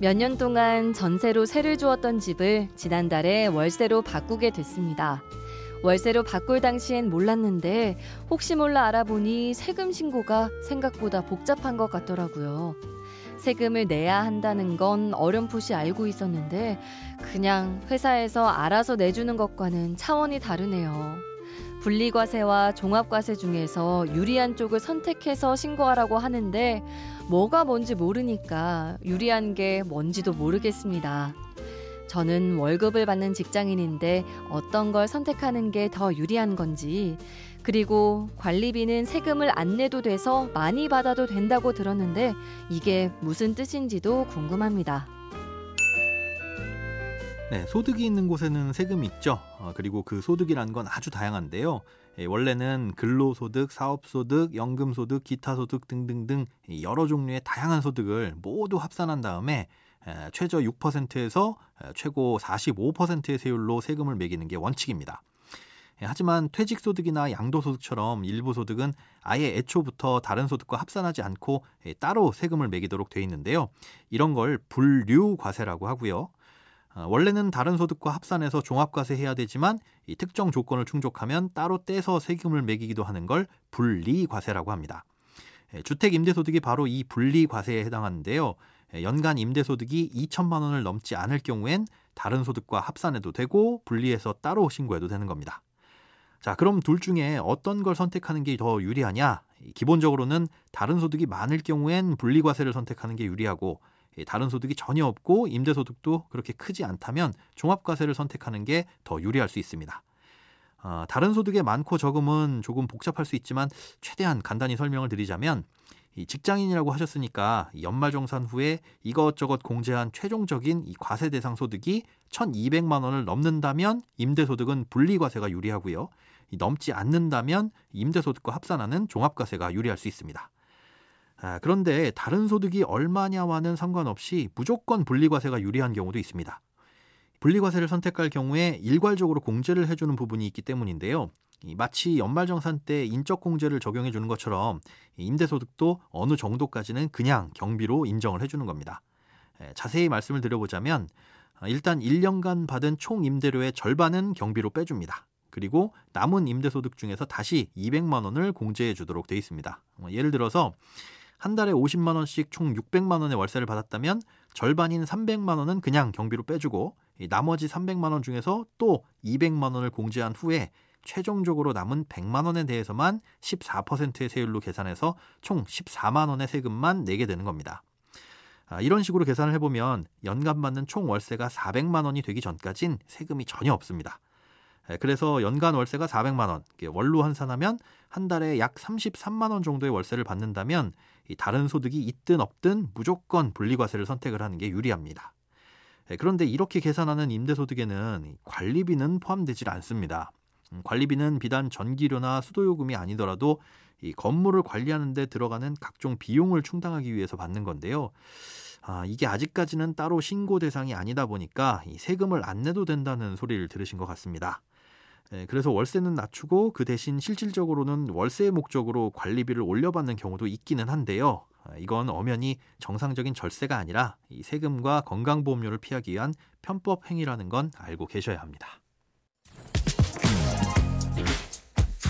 몇 년 동안 전세로 세를 주었던 집을 지난달에 월세로 바꾸게 됐습니다. 월세로 바꿀 당시엔 몰랐는데 혹시 몰라 알아보니 세금 신고가 생각보다 복잡한 것 같더라고요. 세금을 내야 한다는 건 어렴풋이 알고 있었는데 그냥 회사에서 알아서 내주는 것과는 차원이 다르네요. 분리과세와 종합과세 중에서 유리한 쪽을 선택해서 신고하라고 하는데 뭐가 뭔지 모르니까 유리한 게 뭔지도 모르겠습니다. 저는 월급을 받는 직장인인데 어떤 걸 선택하는 게 더 유리한 건지, 그리고 관리비는 세금을 안 내도 돼서 많이 받아도 된다고 들었는데 이게 무슨 뜻인지도 궁금합니다. 네, 소득이 있는 곳에는 세금이 있죠. 어, 그리고 그 소득이라는 건 아주 다양한데요. 예, 원래는 근로소득, 사업소득, 연금소득, 기타소득 등등등 여러 종류의 다양한 소득을 모두 합산한 다음에 에, 최저 6%에서 에, 최고 45%의 세율로 세금을 매기는 게 원칙입니다. 예, 하지만 퇴직소득이나 양도소득처럼 일부 소득은 아예 애초부터 다른 소득과 합산하지 않고 예, 따로 세금을 매기도록 돼 있는데요. 이런 걸 분류과세라고 하고요. 어, 원래는 다른 소득과 합산해서 종합과세 해야 되지만 이 특정 조건을 충족하면 따로 떼서 세금을 매기기도 하는 걸 분리과세라고 합니다. 예, 주택 임대소득이 바로 이 분리과세에 해당하는데요. 예, 연간 임대소득이 2천만 원을 넘지 않을 경우엔 다른 소득과 합산해도 되고 분리해서 따로 신고해도 되는 겁니다. 자, 그럼 둘 중에 어떤 걸 선택하는 게 더 유리하냐? 기본적으로는 다른 소득이 많을 경우엔 분리과세를 선택하는 게 유리하고 다른 소득이 전혀 없고 임대소득도 그렇게 크지 않다면 종합과세를 선택하는 게 더 유리할 수 있습니다. 어, 다른 소득의 많고 적음은 조금 복잡할 수 있지만 최대한 간단히 설명을 드리자면 이 직장인이라고 하셨으니까 연말정산 후에 이것저것 공제한 최종적인 이 과세 대상 소득이 1,200만 원을 넘는다면 임대소득은 분리과세가 유리하고요. 넘지 않는다면 임대소득과 합산하는 종합과세가 유리할 수 있습니다. 아, 그런데 다른 소득이 얼마냐와는 상관없이 무조건 분리과세가 유리한 경우도 있습니다. 분리과세를 선택할 경우에 일괄적으로 공제를 해주는 부분이 있기 때문인데요. 마치 연말정산 때 인적공제를 적용해 주는 것처럼 임대소득도 어느 정도까지는 그냥 경비로 인정을 해주는 겁니다. 자세히 말씀을 드려보자면 일단 1년간 받은 총 임대료의 절반은 경비로 빼줍니다. 그리고 남은 임대소득 중에서 다시 200만 원을 공제해 주도록 돼 있습니다. 예를 들어서 한 달에 50만 원씩 총 600만 원의 월세를 받았다면 절반인 300만 원은 그냥 경비로 빼주고 나머지 300만 원 중에서 또 200만 원을 공제한 후에 최종적으로 남은 100만 원에 대해서만 14%의 세율로 계산해서 총 14만 원의 세금만 내게 되는 겁니다. 아, 이런 식으로 계산을 해보면 연간 받는 총 월세가 400만 원이 되기 전까진 세금이 전혀 없습니다. 그래서 연간 월세가 400만 원, 월로 환산하면 한 달에 약 33만 원 정도의 월세를 받는다면 다른 소득이 있든 없든 무조건 분리과세를 선택을 하는 게 유리합니다. 그런데 이렇게 계산하는 임대소득에는 관리비는 포함되질 않습니다. 음, 관리비는 비단 전기료나 수도요금이 아니더라도 이 건물을 관리하는 데 들어가는 각종 비용을 충당하기 위해서 받는 건데요. 아, 이게 아직까지는 따로 신고 대상이 아니다 보니까 이 세금을 안 내도 된다는 소리를 들으신 것 같습니다. 예, 그래서 월세는 낮추고 그 대신 실질적으로는 월세의 목적으로 관리비를 올려받는 경우도 있기는 한데요. 아, 이건 엄연히 정상적인 절세가 아니라 이 세금과 건강보험료를 피하기 위한 편법 행위라는 건 알고 계셔야 합니다.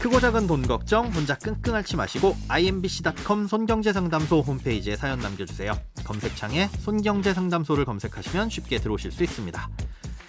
크고 작은 돈 걱정 혼자 끙끙 앓지 마시고 imbc.com 손경제상담소 홈페이지에 사연 남겨주세요. 검색창에 손경제상담소를 검색하시면 쉽게 들어오실 수 있습니다.